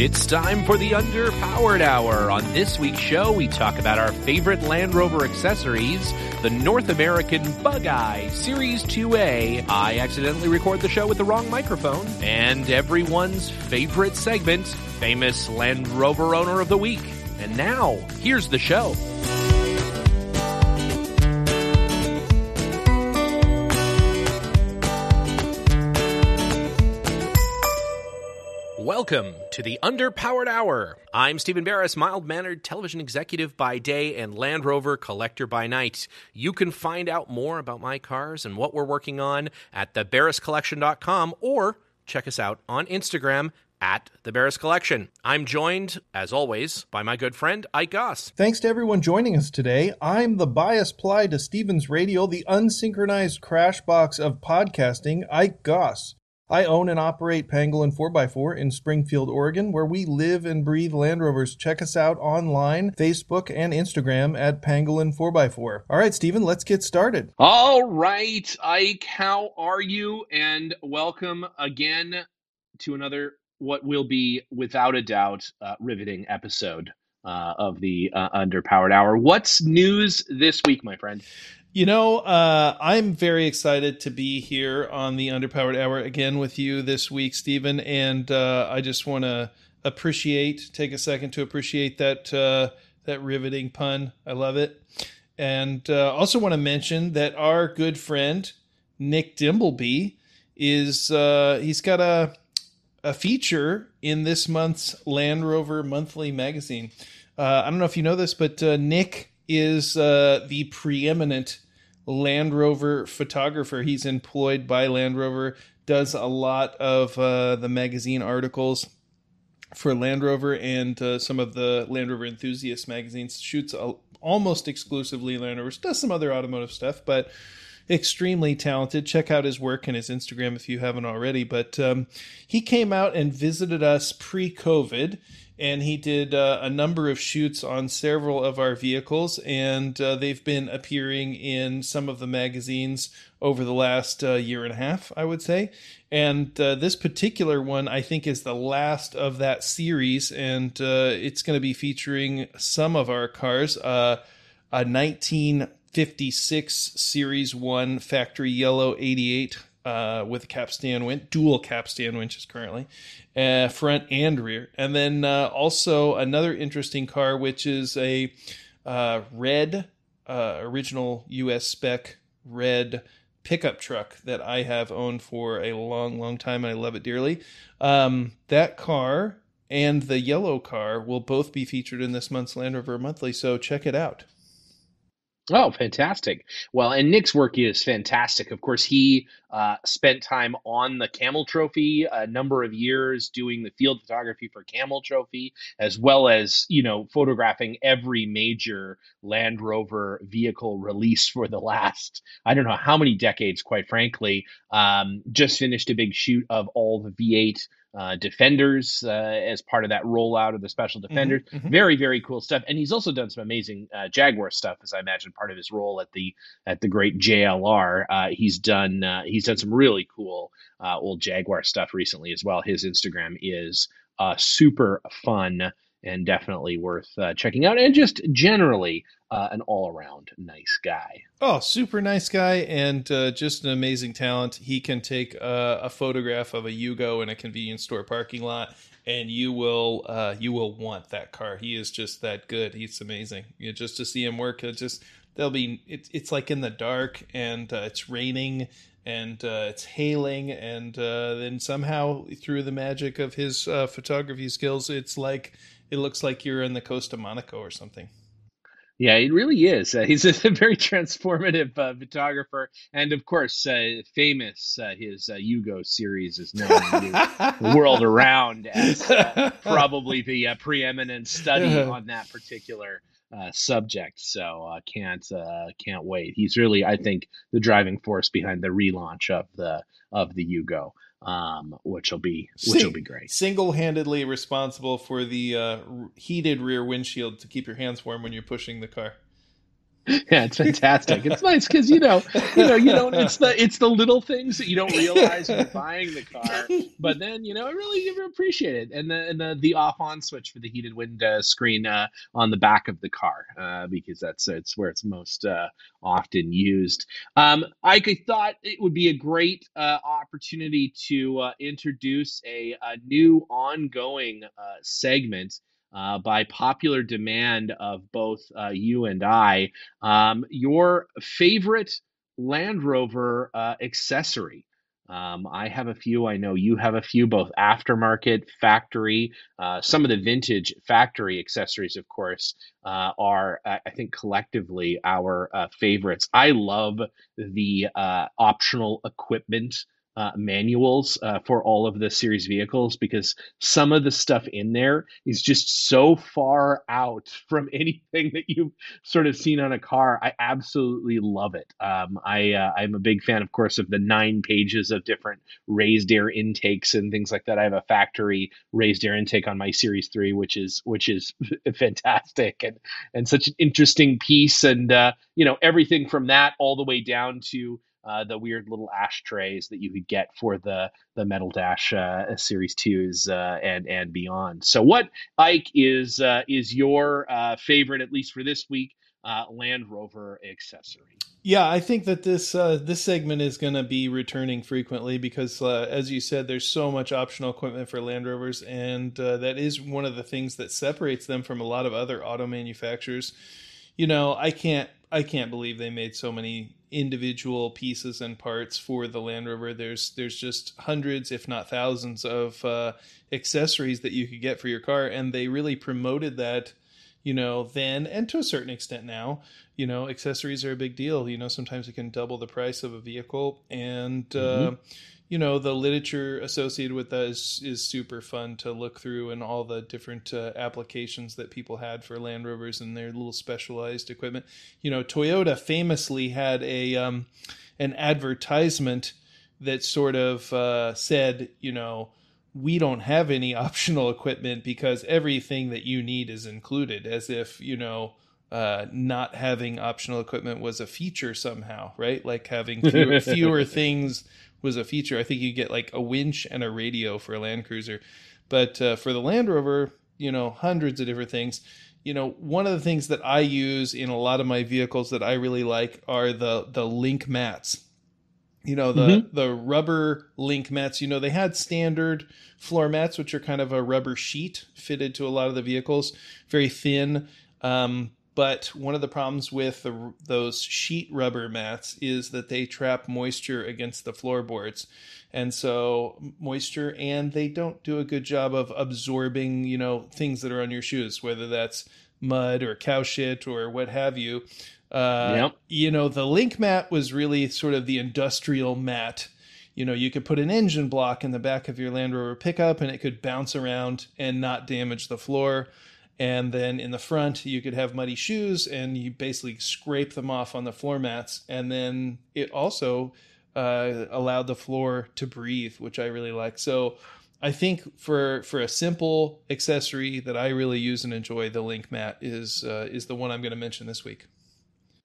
It's time for the Underpowered Hour. On this week's show, we talk about our favorite Land Rover accessories, the North American Bug Eye Series 2A. I accidentally record the show with the wrong microphone. And everyone's favorite segment, famous Land Rover owner of the week. And now, here's the show. Welcome to the Underpowered Hour. I'm Stephen Barris, mild mannered television executive by day and Land Rover collector by night. You can find out more about my cars and what we're working on at thebarriscollection.com or check us out on Instagram at the Barris Collection. I'm joined, as always, by my good friend Ike Goss. Thanks to everyone joining us today. I'm the bias ply to Stevens radial, the unsynchronized crash box of podcasting, Ike Goss. I own and operate Pangolin 4x4 in Springfield, Oregon, where we live and breathe Land Rovers. Check us out online, Facebook, and Instagram at Pangolin 4x4. All right, Stephen, let's get started. All right, Ike, how are you? And welcome again to another, what will be, without a doubt, uh, riveting episode uh, of the uh, Underpowered Hour. What's news this week, my friend? You know, uh, I'm very excited to be here on the Underpowered Hour again with you this week, Stephen. And uh, I just want to appreciate, take a second to appreciate that uh, that riveting pun. I love it. And uh, also want to mention that our good friend Nick Dimbleby is uh, he's got a a feature in this month's Land Rover Monthly magazine. Uh, I don't know if you know this, but Nick is the preeminent Land Rover photographer. He's employed by Land Rover, does a lot of uh, the magazine articles for Land Rover and uh, some of the Land Rover enthusiast magazines. Shoots a, almost exclusively Land Rovers, does some other automotive stuff, but extremely talented. Check out his work and his Instagram if you haven't already. But um, he came out and visited us pre COVID and he did uh, a number of shoots on several of our vehicles, and uh, they've been appearing in some of the magazines over the last uh, year and a half, I would say. And uh, this particular one, I think, is the last of that series, and uh, it's going to be featuring some of our cars. Uh, a 1956 Series 1 Factory Yellow 88 uh, with a capstan winch, dual capstan winches currently, uh, front and rear. And then uh, also another interesting car, which is a uh, red, uh, original US spec red pickup truck that I have owned for a long, long time, and I love it dearly. Um, that car and the yellow car will both be featured in this month's Land Rover Monthly, so check it out. Oh, fantastic. Well, and Nick's work is fantastic. Of course, he uh, spent time on the Camel Trophy a number of years doing the field photography for Camel Trophy, as well as, you know, photographing every major Land Rover vehicle release for the last, I don't know how many decades, quite frankly. Um, just finished a big shoot of all the V8 uh, defenders uh, as part of that rollout of the special mm-hmm, defenders. Mm-hmm. Very very cool stuff, and he's also done some amazing uh, Jaguar stuff, as I imagine part of his role at the at the great JLR. Uh, he's done uh, he's done some really cool uh, old Jaguar stuff recently as well. His Instagram is super fun and definitely worth uh, checking out. And just generally, uh, an all around nice guy. Oh, super nice guy, and uh, just an amazing talent. He can take a photograph of a Yugo in a convenience store parking lot, and you will uh, you will want that car. He is just that good. He's amazing. You know, just to see him work, just they'll be. It, it's like in the dark, and uh, it's raining. And uh, it's hailing, and then somehow through the magic of his photography skills, it's like it looks like you're in the coast of Monaco or something. Yeah, it really is. Uh, he's a very transformative uh, photographer, and of course, uh, famous. Uh, his uh, Yugo series is known the world around as uh, probably the preeminent study on that particular subject. So can't can't wait. He's really, I think, the driving force behind the relaunch of the of the Yugo um, which will be which will be great. Single-handedly responsible for the uh, heated rear windshield to keep your hands warm when you're pushing the car. yeah, it's fantastic. It's nice because you know, you know, you don't. It's the it's the little things that you don't realize when you're buying the car, but then you know, I really you appreciate it. And the and the, the off on switch for the heated wind uh, screen uh, on the back of the car uh, because that's it's where it's most uh, often used. Um, I thought it would be a great uh, opportunity to uh, introduce a, a, new ongoing segment uh, by popular demand of both uh, you and I, um, your favorite Land Rover uh, accessory. Um, I have a few. I know you have a few, both aftermarket, factory. Uh, some of the vintage factory accessories, of course, uh, are, I think, collectively our uh, favorites. I love the optional equipment uh, manuals uh, for all of the series vehicles because some of the stuff in there is just so far out from anything that you've sort of seen on a car. I absolutely love it. Um, I uh, I'm a big fan, of course, of the nine pages of different raised air intakes and things like that. I have a factory raised air intake on my Series Three, which is which is fantastic and and such an interesting piece, and uh, you know everything from that all the way down to uh, the weird little ashtrays that you could get for the the Metal Dash uh, Series twos uh, and and beyond. So, what Ike is uh, is your uh, favorite, at least for this week, Land Rover accessory? Yeah, I think that this this segment is going to be returning frequently because, as you said, there's so much optional equipment for Land Rovers, and that is one of the things that separates them from a lot of other auto manufacturers. You know, I can't I can't believe they made so many individual pieces and parts for the Land Rover. There's there's just hundreds, if not thousands, of uh, accessories that you could get for your car, and they really promoted that. You know, then and to a certain extent now, you know, accessories are a big deal. You know, sometimes it can double the price of a vehicle, and uh, mm-hmm. uh, you know the literature associated with that is, is super fun to look through and all the different uh, applications that people had for land rovers and their little specialized equipment you know toyota famously had a um, an advertisement that sort of uh, said you know we don't have any optional equipment because everything that you need is included as if you know uh, not having optional equipment was a feature somehow, right? Like having fewer, fewer things was a feature. I think you get like a winch and a radio for a Land Cruiser, but uh, for the Land Rover, you know, hundreds of different things. You know, one of the things that I use in a lot of my vehicles that I really like are the the link mats. You know, the mm-hmm. the rubber link mats. You know, they had standard floor mats, which are kind of a rubber sheet fitted to a lot of the vehicles, very thin. Um, but one of the problems with the, those sheet rubber mats is that they trap moisture against the floorboards. And so moisture and they don't do a good job of absorbing, you know, things that are on your shoes, whether that's mud or cow shit or what have you. Uh, yep. You know, the link mat was really sort of the industrial mat. You know, you could put an engine block in the back of your Land Rover pickup and it could bounce around and not damage the floor and then in the front you could have muddy shoes and you basically scrape them off on the floor mats and then it also uh, allowed the floor to breathe which i really like so i think for for a simple accessory that i really use and enjoy the link mat is uh, is the one i'm going to mention this week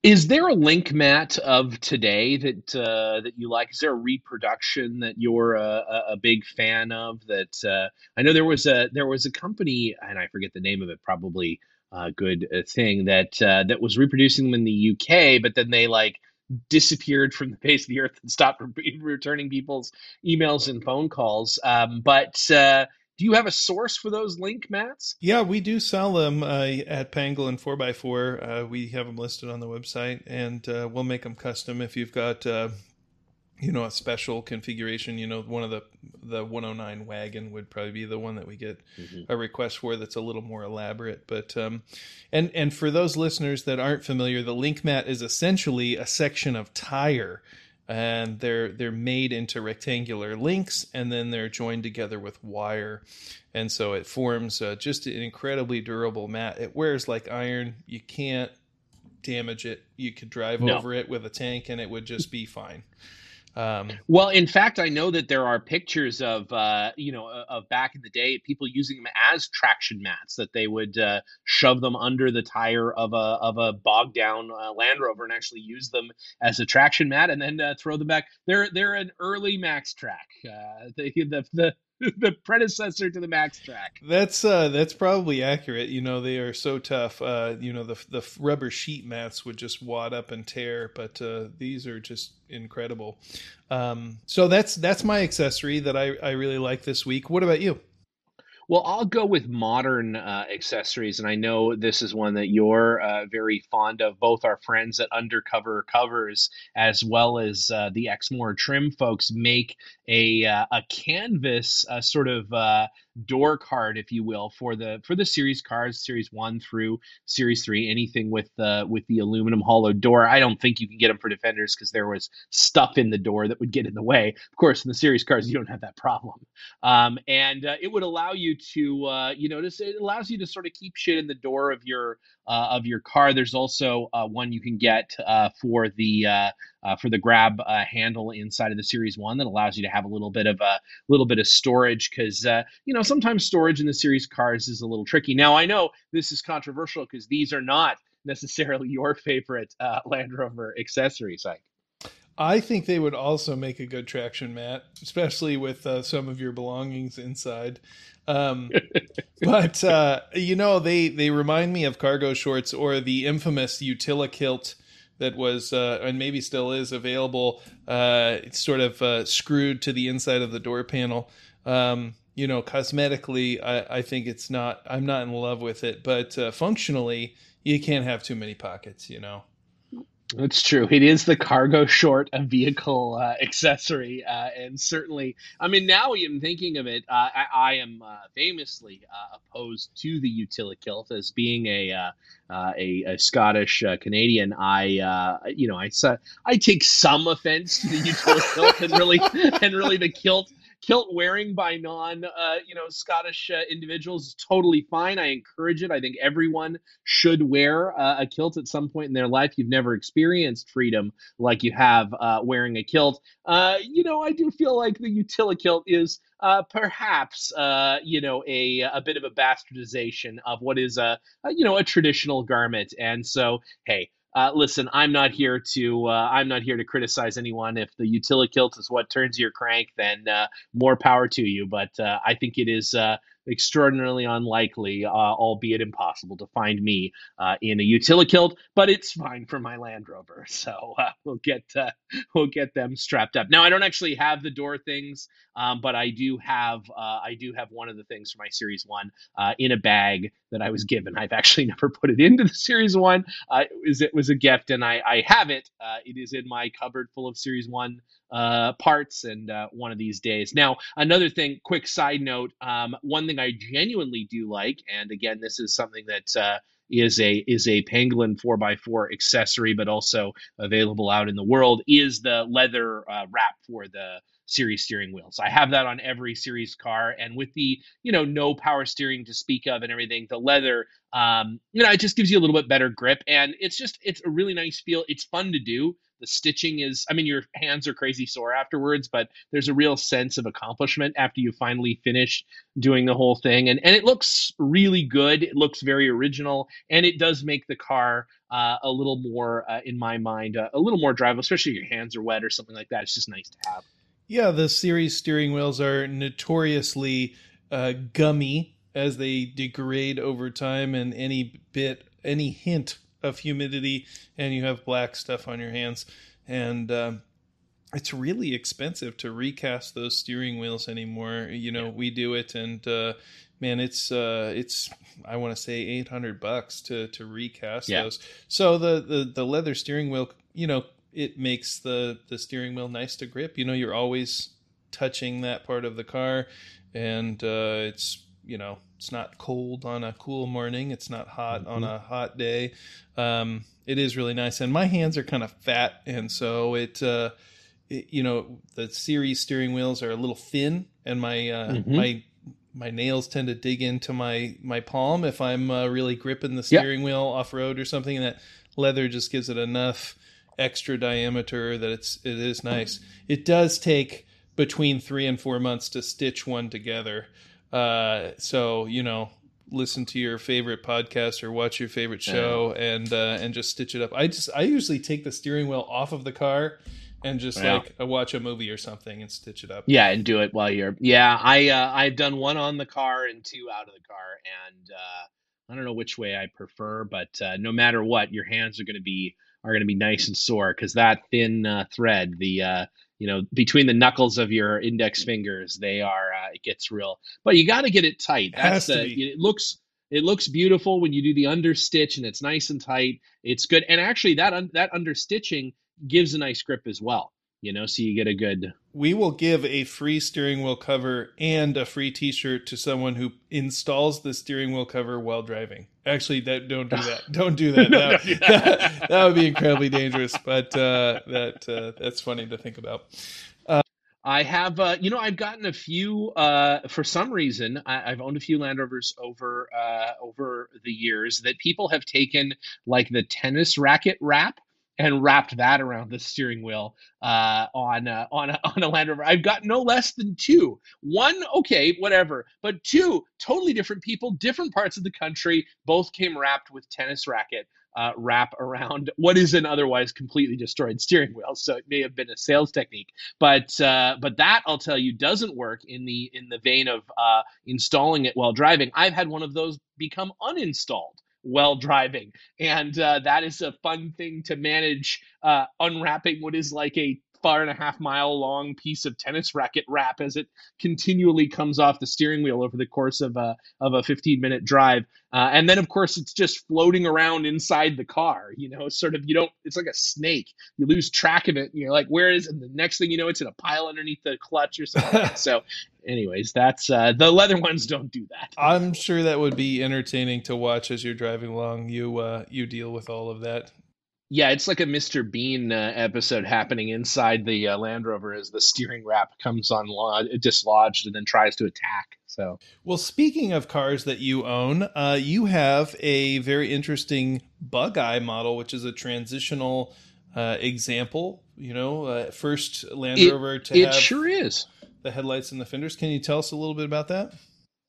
is there a link mat of today that uh, that you like? Is there a reproduction that you're a, a big fan of? That uh, I know there was a there was a company and I forget the name of it. Probably a good uh, thing that uh, that was reproducing them in the UK, but then they like disappeared from the face of the earth and stopped re- returning people's emails and phone calls. Um, but uh, do you have a source for those link mats? Yeah, we do sell them uh, at Pangolin 4x4. Uh, we have them listed on the website, and uh, we'll make them custom if you've got, uh, you know a special configuration you know one of the the 109 wagon would probably be the one that we get mm-hmm. a request for that's a little more elaborate but um and and for those listeners that aren't familiar the link mat is essentially a section of tire and they're they're made into rectangular links and then they're joined together with wire. And so it forms uh, just an incredibly durable mat. It wears like iron. You can't damage it. You could drive no. over it with a tank and it would just be fine um, well, in fact, I know that there are pictures of uh, you know of back in the day people using them as traction mats that they would uh, shove them under the tire of a of a bogged down uh, Land Rover and actually use them as a traction mat and then uh, throw them back. They're they're an early Maxtrax. Uh, the, the the the predecessor to the Max track. That's uh, that's probably accurate. You know, they are so tough. Uh, you know, the the rubber sheet mats would just wad up and tear, but uh, these are just incredible. Um, so that's that's my accessory that I I really like this week. What about you? Well, I'll go with modern uh, accessories, and I know this is one that you're uh, very fond of. Both our friends at Undercover Covers, as well as uh, the Exmoor Trim folks, make a uh, a canvas uh, sort of uh, door card, if you will, for the for the series cars, series one through series three. Anything with the with the aluminum hollow door. I don't think you can get them for defenders because there was stuff in the door that would get in the way. Of course, in the series cars, you don't have that problem, um, and uh, it would allow you to uh, you know just it allows you to sort of keep shit in the door of your uh, of your car. There's also uh, one you can get uh, for the uh, uh, for the grab uh, handle inside of the Series One that allows you to have a little bit of a little bit of storage because you know sometimes storage in the Series cars is a little tricky. Now I know this is controversial because these are not necessarily your favorite Land Rover accessories, Ike. I think they would also make a good traction mat, especially with uh, some of your belongings inside. Um, but uh, you know, they they remind me of cargo shorts or the infamous Utilikilt that was uh, and maybe still is available. Uh, it's sort of uh, screwed to the inside of the door panel. Um, you know, cosmetically, I, I, think it's not. I'm not in love with it, but uh, functionally, you can't have too many pockets. You know. It's true. It is the cargo short a vehicle uh, accessory, uh, and certainly, I mean, now even thinking of it, uh, I, I, am uh, famously uh, opposed to the Utilikilt as being a uh, a, a, Scottish Canadian. I, you know, I I take some offense to the Utilikilt and really and really the kilt kilt wearing by non uh, you know Scottish uh, individuals is totally fine. I encourage it. I think everyone should wear uh, a kilt at some point in their life. You've never experienced freedom like you have uh, wearing a kilt. Uh, you know, I do feel like the Utilikilt is uh, perhaps you know a a bit of a bastardization of what is a, a you know a traditional garment. And so hey uh, listen, I'm not here to uh, I'm not here to criticize anyone. If the Utilikilt is what turns your crank, then uh, more power to you. But uh, I think it is uh, extraordinarily unlikely, uh, albeit impossible, to find me uh, in a Utilikilt, but it's fine for my Land Rover. So uh, we'll get uh, we'll get them strapped up. Now I don't actually have the door things, um, but I do have uh, I do have one of the things for my Series One uh, in a bag that I was given. I've actually never put it into the Series One. it was it was a gift, and I I have it. it is in my cupboard full of Series One uh, parts and uh, one of these days. Now, another thing, quick side note, um, one thing I genuinely do like, and again, this is something that uh, is a is a Pangolin 4x4 accessory, but also available out in the world, is the leather uh, wrap for the series steering wheels. I have that on every series car, and with the you know no power steering to speak of and everything, the leather, um, you know, it just gives you a little bit better grip, and it's just it's a really nice feel. It's fun to do. The stitching is, I mean, your hands are crazy sore afterwards, but there's a real sense of accomplishment after you finally finish doing the whole thing. And, and it looks really good. It looks very original, and it does make the car uh, a little more, uh, in my mind, uh, a little more drivable, especially if your hands are wet or something like that. It's just nice to have. Yeah, the series steering wheels are notoriously uh, gummy as they degrade over time, and any bit, any hint of humidity and you have black stuff on your hands. And um, it's really expensive to recast those steering wheels anymore. You know, we do it, and uh, man, it's uh, it's I want to say eight hundred bucks to to recast yeah. those. So the, the the leather steering wheel, you know, it makes the the steering wheel nice to grip. You know, you're always touching that part of the car, and uh, it's you know it's not cold on a cool morning. It's not hot mm-hmm. on a hot day. Um, it is really nice, and my hands are kind of fat, and so it, uh, it, you know the series steering wheels are a little thin, and my uh, mm-hmm. my my nails tend to dig into my my palm if I'm uh, really gripping the steering yep. wheel off road or something. And that leather just gives it enough extra diameter that it's it is nice. It does take between three and four months to stitch one together. Uh, so you know, listen to your favorite podcast or watch your favorite show yeah. and uh, and just stitch it up. I just I usually take the steering wheel off of the car and just yeah. like I watch a movie or something and stitch it up. Yeah, and do it while you're. Yeah, I uh, I've done one on the car and two out of the car, and uh, I don't know which way I prefer, but uh, no matter what, your hands are going to be are going to be nice and sore because that thin uh, thread, the uh, you know between the knuckles of your index fingers, they are uh, it gets real. But you got to get it tight. That's the it looks it looks beautiful when you do the understitch and it's nice and tight. It's good, and actually that un- that understitching gives a nice grip as well. You know, so you get a good. We will give a free steering wheel cover and a free T-shirt to someone who installs the steering wheel cover while driving. Actually, that don't do that. Don't do that. no, that, do that. that, would be incredibly dangerous. But uh, that uh, that's funny to think about. I have, uh, you know, I've gotten a few. Uh, for some reason, I, have owned a few Land Rovers over uh, over the years that people have taken like the tennis racket wrap and wrapped that around the steering wheel uh, on uh, on a, on a Land Rover. I've got no less than two. One, okay, whatever, but two totally different people, different parts of the country. Both came wrapped with tennis racket uh, wrap around what is an otherwise completely destroyed steering wheel. So it may have been a sales technique, but uh, but that I'll tell you doesn't work in the in the vein of uh, installing it while driving. I've had one of those become uninstalled while driving. And uh, that is a fun thing to manage, uh, unwrapping what is like a far and a half mile long piece of tennis racket wrap as it continually comes off the steering wheel over the course of a of a 15 minute drive. Uh, and then of course it's just floating around inside the car. You know, sort of you don't. It's like a snake. You lose track of it. And you're like, where is it? And the next thing you know, it's in a pile underneath the clutch or something. so anyways, that's uh, the leather ones don't do that. I'm sure that would be entertaining to watch as you're driving along. You uh, you deal with all of that yeah, it's like a Mr. Bean uh, episode happening inside the uh, Land Rover as the steering wrap comes on dislodged and then tries to attack. So, well, speaking of cars that you own, uh, you have a very interesting bug eye model, which is a transitional uh, example. You know, uh, first Land it, Rover to it have sure is the headlights and the fenders. Can you tell us a little bit about that?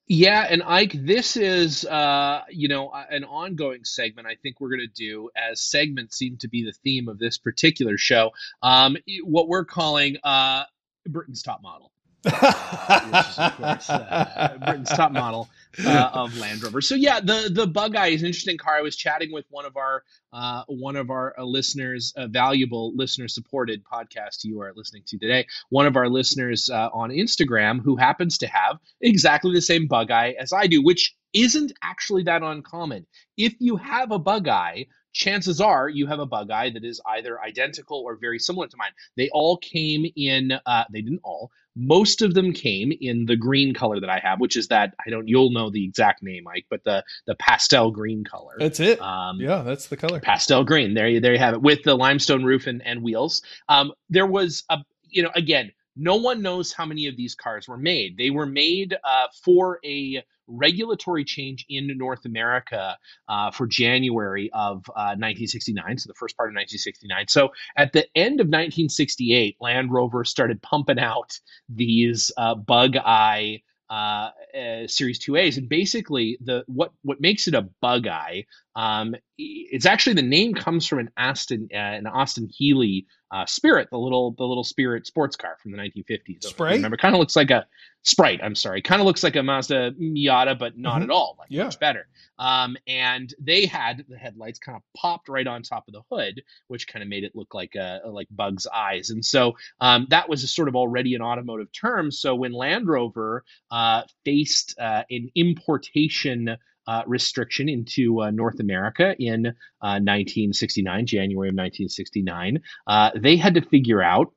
Yeah, and Ike, this is uh, you know an ongoing segment. I think we're going to do as segments seem to be the theme of this particular show. Um, what we're calling uh, Britain's top model which is of course uh, Britain's top model uh, of Land Rover. So yeah, the the Bug Eye is an interesting car. I was chatting with one of our uh, one of our uh, listeners, a valuable listener supported podcast you are listening to today. One of our listeners uh, on Instagram who happens to have exactly the same Bug Eye as I do, which isn't actually that uncommon. If you have a Bug Eye chances are you have a bug eye that is either identical or very similar to mine. They all came in, uh, they didn't all, most of them came in the green color that I have, which is that I don't, you'll know the exact name, Ike, but the the pastel green color. That's it. Um, yeah, that's the color. Pastel green. There you, there you have it with the limestone roof and, and wheels. Um, there was a, you know, again, no one knows how many of these cars were made. They were made uh, for a regulatory change in North America uh, for January of uh, 1969, so the first part of 1969. So at the end of 1968, Land Rover started pumping out these uh, bug eye uh, uh, Series 2As, and basically the what what makes it a bug eye. Um, it's actually the name comes from an Aston uh, an Austin Healey uh, Spirit, the little the little Spirit sports car from the 1950s. Sprite. Remember, kind of looks like a Sprite. I'm sorry, kind of looks like a Mazda Miata, but not mm-hmm. at all. Like yeah. much better. Um, and they had the headlights kind of popped right on top of the hood, which kind of made it look like a like Bug's eyes. And so um, that was sort of already an automotive term. So when Land Rover uh, faced uh, an importation uh, restriction into uh, North America in 1969, uh, January of 1969. Uh, they had to figure out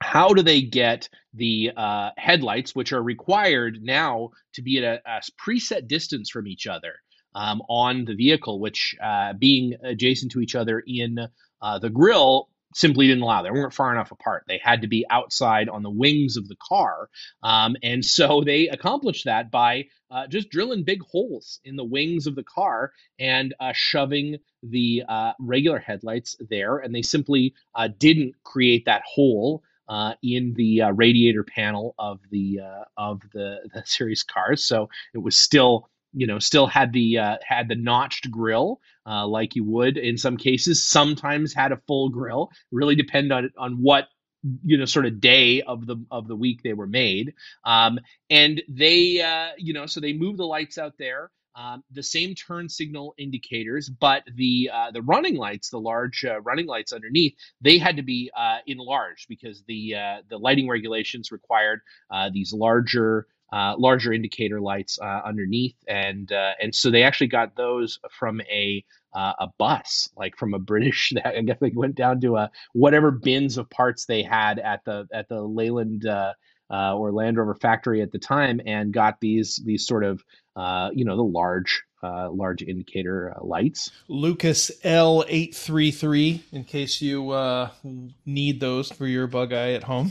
how do they get the uh, headlights, which are required now to be at a, a preset distance from each other um, on the vehicle, which being adjacent to each other in the grill simply didn't allow. They weren't far enough apart. They had to be outside on the wings of the car. Um, and so they accomplished that by uh, just drilling big holes in the wings of the car and uh, shoving the uh, regular headlights there. And they simply uh, didn't create that hole uh, in the uh, radiator panel of the uh, of the, the series cars. So it was still you know still had the uh, had the notched grill uh, like you would in some cases. Sometimes had a full grill. Really depend on on what you know sort of day of the of the week they were made um, and they uh, you know so they moved the lights out there um, the same turn signal indicators, but the uh, the running lights, the large uh, running lights underneath, they had to be uh, enlarged because the uh, the lighting regulations required uh, these larger uh, larger indicator lights underneath, and uh, and so they actually got those from a a bus, like from a British. I guess they went down to a whatever bins of parts they had at the at the Leyland. Uh, or Land Rover factory at the time and got these these sort of uh, you know, the large uh, large indicator uh, lights. Lucas L833, in case you uh, need those for your bug eye at home.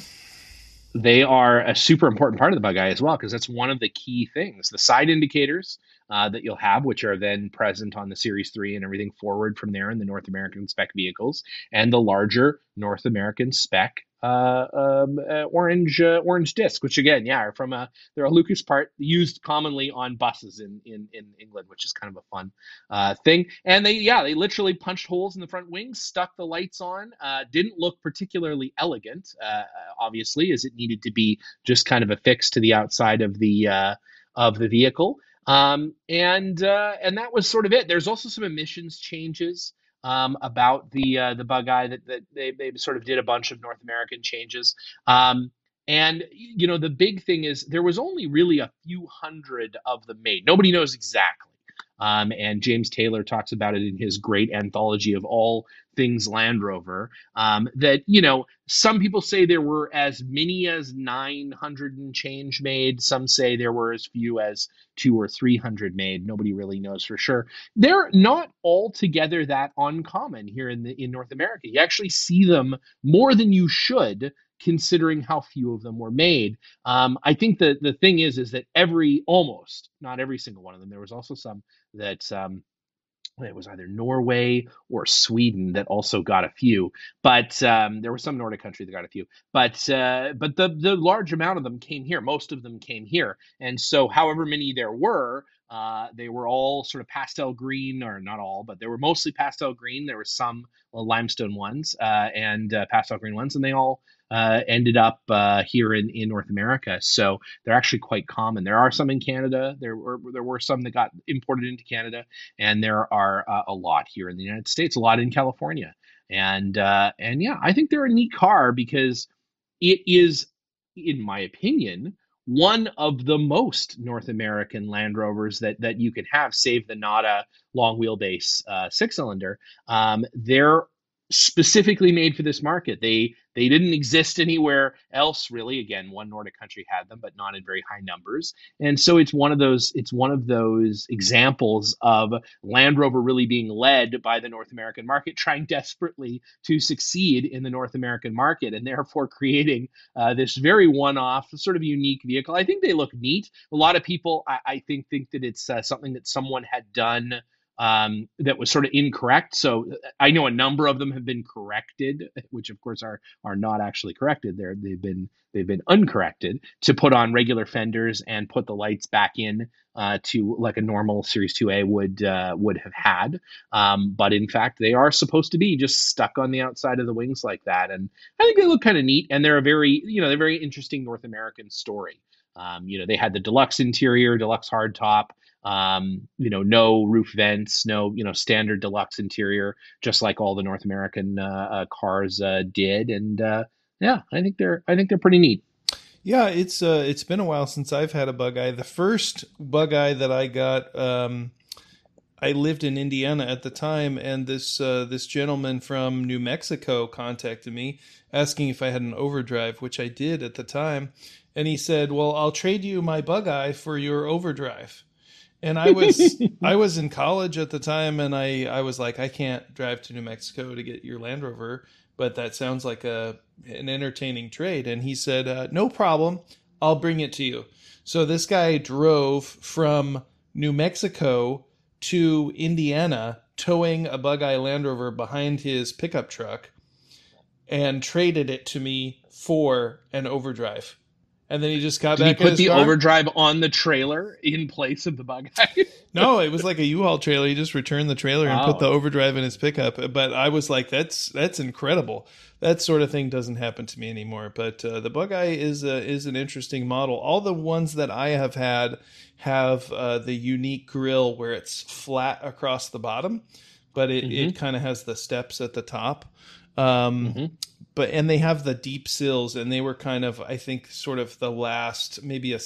They are a super important part of the bug eye as well, because that's one of the key things. The side indicators uh, that you'll have, which are then present on the Series 3 and everything forward from there in the North American spec vehicles, and the larger North American spec um, uh, orange uh, orange disc, which again, yeah, are from a they're a Lucas part used commonly on buses in in, in England, which is kind of a fun uh, thing. And they yeah they literally punched holes in the front wings, stuck the lights on. Uh, didn't look particularly elegant, uh, obviously, as it needed to be just kind of affixed to the outside of the of the vehicle. Um, and and that was sort of it. There's also some emissions changes um, about the uh, the bug eye that, that they, they sort of did a bunch of North American changes. Um, and you know the big thing is there was only really a few hundred of them made. Nobody knows exactly. Um, and James Taylor talks about it in his great anthology of all things Land Rover. Um, that you know, some people say there were as many as 900 and change made. Some say there were as few as two or 300 made. Nobody really knows for sure. They're not altogether that uncommon here in the in North America. You actually see them more than you should considering how few of them were made. Um, I think the the thing is is that every almost not every single one of them. There was also some that um, it was either Norway or Sweden that also got a few, but um, there was some Nordic country that got a few. But uh, but the the large amount of them came here. Most of them came here, and so however many there were, uh, they were all sort of pastel green, or not all, but they were mostly pastel green. There were some limestone ones uh, and uh, pastel green ones, and they all uh, ended up uh, here in, in North America. So they're actually quite common. There are some in Canada. There were there were some that got imported into Canada, and there are uh, a lot here in the United States. A lot in California, and uh, and yeah, I think they're a neat car because it is, in my opinion, one of the most North American Land Rovers that that you can have, save the Nada long wheelbase uh, six cylinder. Um, they're specifically made for this market. They they didn't exist anywhere else really. Again, one Nordic country had them, but not in very high numbers. And so it's one of those it's one of those examples of Land Rover really being led by the North American market, trying desperately to succeed in the North American market, and therefore creating uh, this very one-off, sort of unique vehicle. I think they look neat. A lot of people, I, I think, think that it's uh, something that someone had done um, that was sort of incorrect. So uh, I know a number of them have been corrected, which of course are are not actually corrected. They're they've been they've been uncorrected to put on regular fenders and put the lights back in uh, to like a normal Series 2A would uh, would have had. Um, but in fact, they are supposed to be just stuck on the outside of the wings like that, and I think they look kind of neat. And they're a very you know they're a very interesting North American story. Um, you know, they had the deluxe interior, deluxe hardtop. Um, you know, no roof vents, no you know standard deluxe interior, just like all the North American uh, uh, cars uh, did. And uh, yeah, I think they're I think they're pretty neat. Yeah, it's uh, it's been a while since I've had a bug eye. The first bug eye that I got, um, I lived in Indiana at the time, and this uh, this gentleman from New Mexico contacted me asking if I had an overdrive, which I did at the time, and he said, "Well, I'll trade you my bug eye for your overdrive." And I was I was in college at the time, and I I was like, I can't drive to New Mexico to get your Land Rover but that sounds like a an entertaining trade. And he said, uh, no problem, I'll bring it to you. So this guy drove from New Mexico to Indiana, towing a Bug Eye Land Rover behind his pickup truck, and traded it to me for an overdrive and then he just got Did back. He put the car? overdrive on the trailer in place of the bug eye. no, it was like a U-Haul trailer. He just returned the trailer and put the overdrive in his pickup. But I was like, that's that's incredible. That sort of thing doesn't happen to me anymore. But uh, the bug eye is a, is an interesting model. All the ones that I have had have uh, the unique grill where it's flat across the bottom, but it, mm-hmm. it kind of has the steps at the top. Um, mm-hmm but and they have the deep sills and they were kind of i think sort of the last maybe a,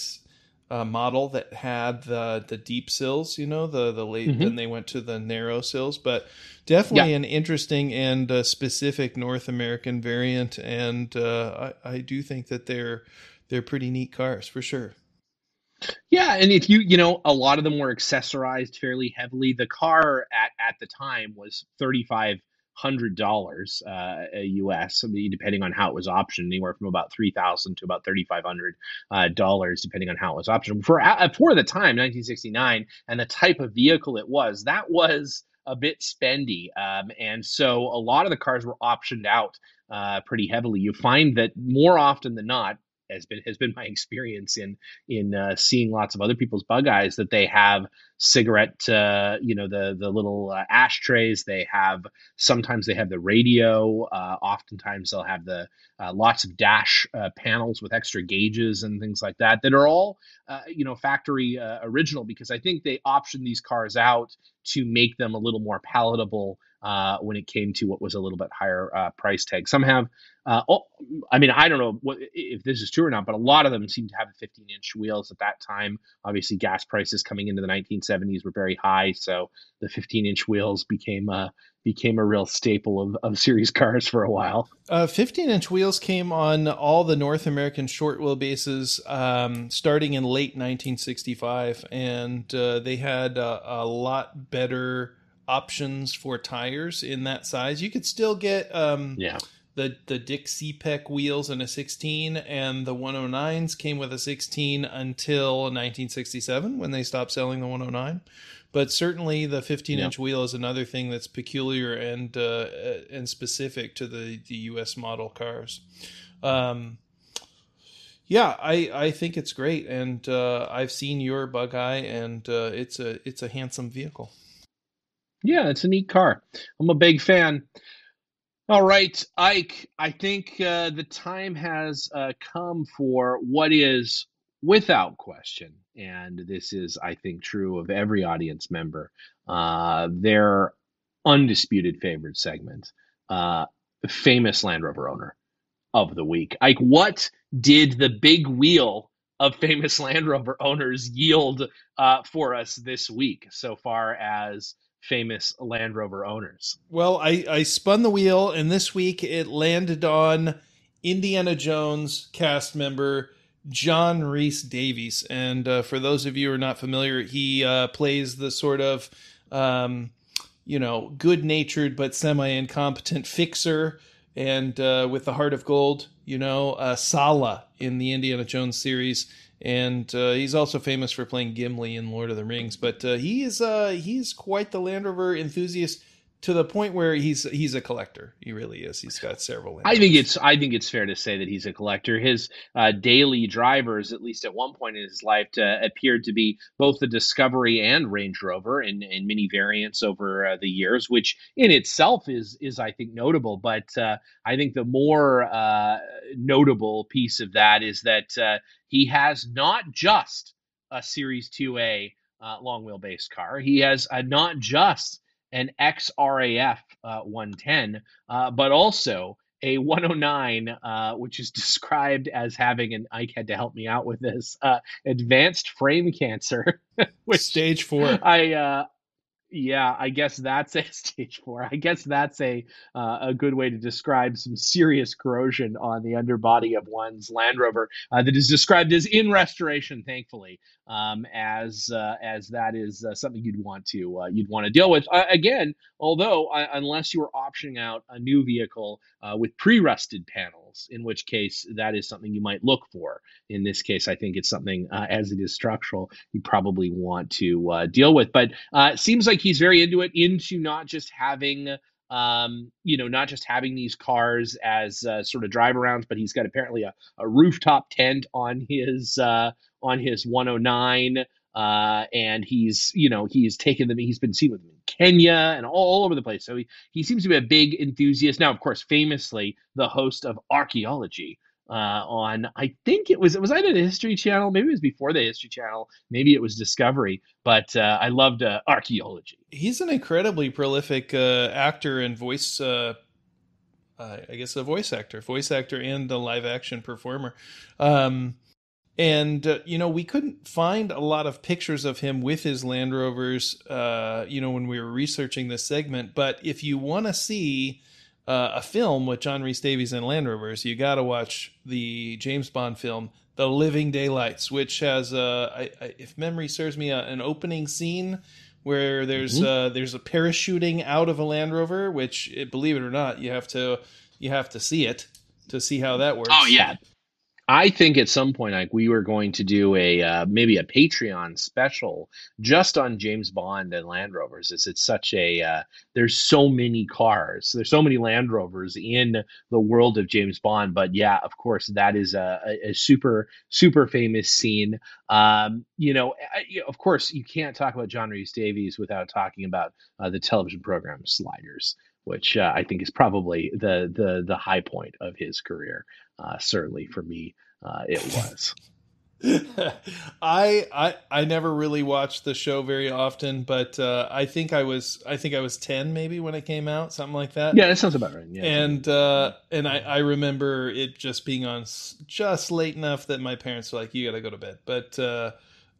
a model that had the the deep sills you know the the late mm-hmm. then they went to the narrow sills but definitely yeah. an interesting and uh, specific north american variant and uh, I, I do think that they're they're pretty neat cars for sure yeah, and if you you know a lot of them were accessorized fairly heavily. The car at at the time was thirty five hundred dollars uh, US, depending on how it was optioned, anywhere from about three thousand to about thirty five hundred uh, dollars, depending on how it was optioned. For uh, for the time, nineteen sixty nine, and the type of vehicle it was, that was a bit spendy, um, and so a lot of the cars were optioned out uh, pretty heavily. You find that more often than not, has been has been my experience in in uh, seeing lots of other people's bug eyes that they have cigarette uh, you know the the little uh, ashtrays. They have sometimes they have the radio uh, oftentimes they'll have the uh, lots of dash uh, panels with extra gauges and things like that that are all you know factory original because I think they option these cars out to make them a little more palatable uh, when it came to what was a little bit higher uh, price tag. Some have, uh, oh, I mean, I don't know what, if this is true or not, but a lot of them seem to have 15 inch wheels at that time. Obviously, gas prices coming into the 1970s were very high, so the 15 inch wheels became a became a real staple of, of series cars for a while. Uh, 15 inch wheels came on all the North American short wheelbases um, starting in late 1965, and uh, they had a lot better options for tires in that size. You could still get um, yeah the the Dick Cepek wheels in a 16, and the 109s came with a 16 until 1967 when they stopped selling the 109. But certainly, the 15 inch yeah. wheel is another thing that's peculiar and uh, and specific to the the U.S. model cars. Um, yeah, I, I think it's great, and uh, I've seen your Bug Eye, and uh, it's a it's a handsome vehicle. Yeah, it's a neat car. I'm a big fan. All right, Ike, I think uh, the time has uh, come for what is, without question, and this is, I think, true of every audience member, uh, their undisputed favorite segment uh, famous Land Rover owner of the week. Ike, what did the big wheel of famous Land Rover owners yield uh, for us this week so far as famous Land Rover owners. Well, I, I spun the wheel, and this week it landed on Indiana Jones cast member John Rhys-Davies. And uh, for those of you who are not familiar, he uh, plays the sort of, um, you know, good natured but semi incompetent fixer. And uh, with the heart of gold, you know, uh, Sallah in the Indiana Jones series and uh, he's also famous for playing Gimli in Lord of the Rings. But uh, he is uh, he's quite the Land Rover enthusiast to the point where he's he's a collector. He really is. He's got several. I think it's I think it's fair to say that he's a collector. His uh, daily drivers, at least at one point in his life, to, appeared to be both the Discovery and Range Rover in, in many variants over uh, the years, which in itself is is I think notable. But uh, I think the more uh, notable piece of that is that uh, he has not just a Series 2A uh, long wheelbase car. He has not just an ex-RAF uh, 110, uh, but also a 109, uh, which is described as having, and Ike had to help me out with this, uh, advanced frame cancer. which stage four. I uh, yeah, I guess that's a stage four. I guess that's a uh, a good way to describe some serious corrosion on the underbody of one's Land Rover uh, that is described as in restoration. Thankfully, um, as uh, as that is uh, something you'd want to uh, you'd want to deal with. Uh, again, although unless you are optioning out a new vehicle with pre-rusted panels, in which case that is something you might look for. In this case, I think it's something as it is structural you probably want to deal with. But it seems like he's very into it, into not just having um, you know, not just having these cars as uh, sort of drive arounds, but he's got apparently a, a rooftop tent on his uh, on his 109. Uh, and he's, you know, he's taken them. He's been seen with them in Kenya and all, all over the place. So he, he seems to be a big enthusiast. Now, of course, famously the host of Archaeology, uh, on I think it was it was either the History Channel, maybe it was before the History Channel, maybe it was Discovery, but uh, I loved uh, archaeology. He's an incredibly prolific uh, actor and voice. Uh, I guess a voice actor, voice actor, and a live action performer. Um, and uh, you know we couldn't find a lot of pictures of him with his Land Rovers. you know when we were researching this segment, but if you want to see uh, a film with John Rhys-Davies and Land Rovers, you got to watch the James Bond film, The Living Daylights, which has, uh, I, I, if memory serves me, uh, an opening scene where there's mm-hmm. uh, there's a parachuting out of a Land Rover, which, believe it or not, you have to you have to see it to see how that works. Oh yeah, I think at some point, like we were going to do a uh, maybe a Patreon special just on James Bond and Land Rovers. It's it's such a uh, there's so many cars, there's so many Land Rovers in the world of James Bond. But yeah, of course, that is a, a, a super super famous scene. Um, you know, I, of course, you can't talk about John Rhys-Davies without talking about uh, the television program Sliders which uh, I think is probably the the the high point of his career. Uh, certainly for me, uh, it was. I I I never really watched the show very often, but uh, I think I was I think I was ten maybe when it came out, something like that. Yeah, that sounds about right. Yeah, and uh, and I, I remember it just being on just late enough that my parents were like, "You got to go to bed." But uh,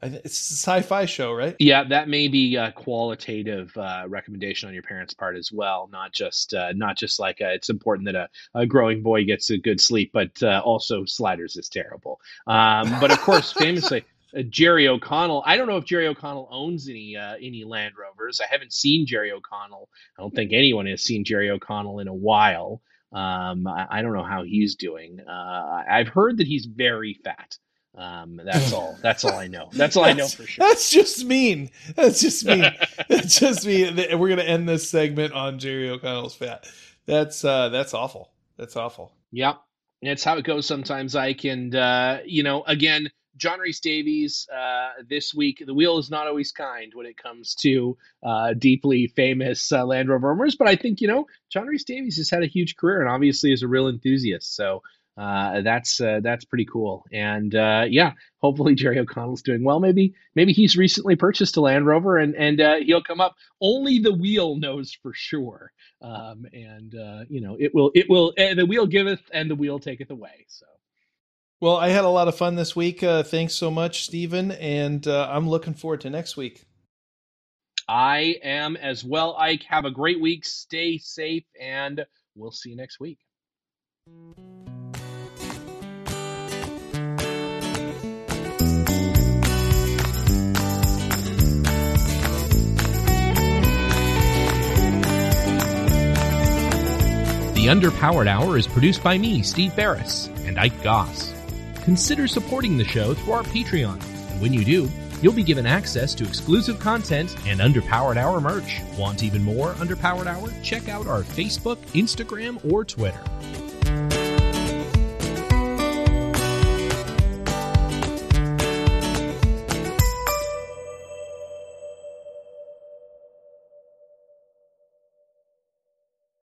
it's a sci-fi show, right? Yeah, that may be a qualitative uh, recommendation on your parents' part as well. Not just uh, not just like a, uh, it's important that a, a, growing boy gets a good sleep, but uh, also Sliders is terrible. Um, but of course, famously. Uh, Jerry O'Connell. I don't know if Jerry O'Connell owns any uh, any Land Rovers. I haven't seen Jerry O'Connell. I don't think anyone has seen Jerry O'Connell in a while. Um, I, I, don't know how he's doing. I've heard that he's very fat. Um, that's all. That's all I know. That's all I know for sure. That's just mean. That's just mean. that's just mean. We're gonna end this segment on Jerry O'Connell's fat. That's uh, that's awful. That's awful. Yep. It's how it goes sometimes, Ike. And uh, you know, again, John Reese Davies. uh, this week. The wheel is not always kind when it comes to uh, deeply famous uh, Land Rover owners, but I think you know John Rhys-Davies has had a huge career and obviously is a real enthusiast. So uh, that's uh, that's pretty cool. And uh, yeah, hopefully Jerry O'Connell's doing well. Maybe maybe he's recently purchased a Land Rover and and uh, he'll come up. Only the wheel knows for sure. Um, and uh, you know it will it will eh, the wheel giveth and the wheel taketh away. So. Well, I had a lot of fun this week. Uh, thanks so much, Stephen, and I'm looking forward to next week. I am as well, Ike. Have a great week. Stay safe, and we'll see you next week. The Underpowered Hour is produced by me, Steve Ferris, and Ike Goss. Consider supporting the show through our Patreon, and when you do, you'll be given access to exclusive content and Underpowered Hour merch. Want even more Underpowered Hour? Check out our Facebook, Instagram, or Twitter.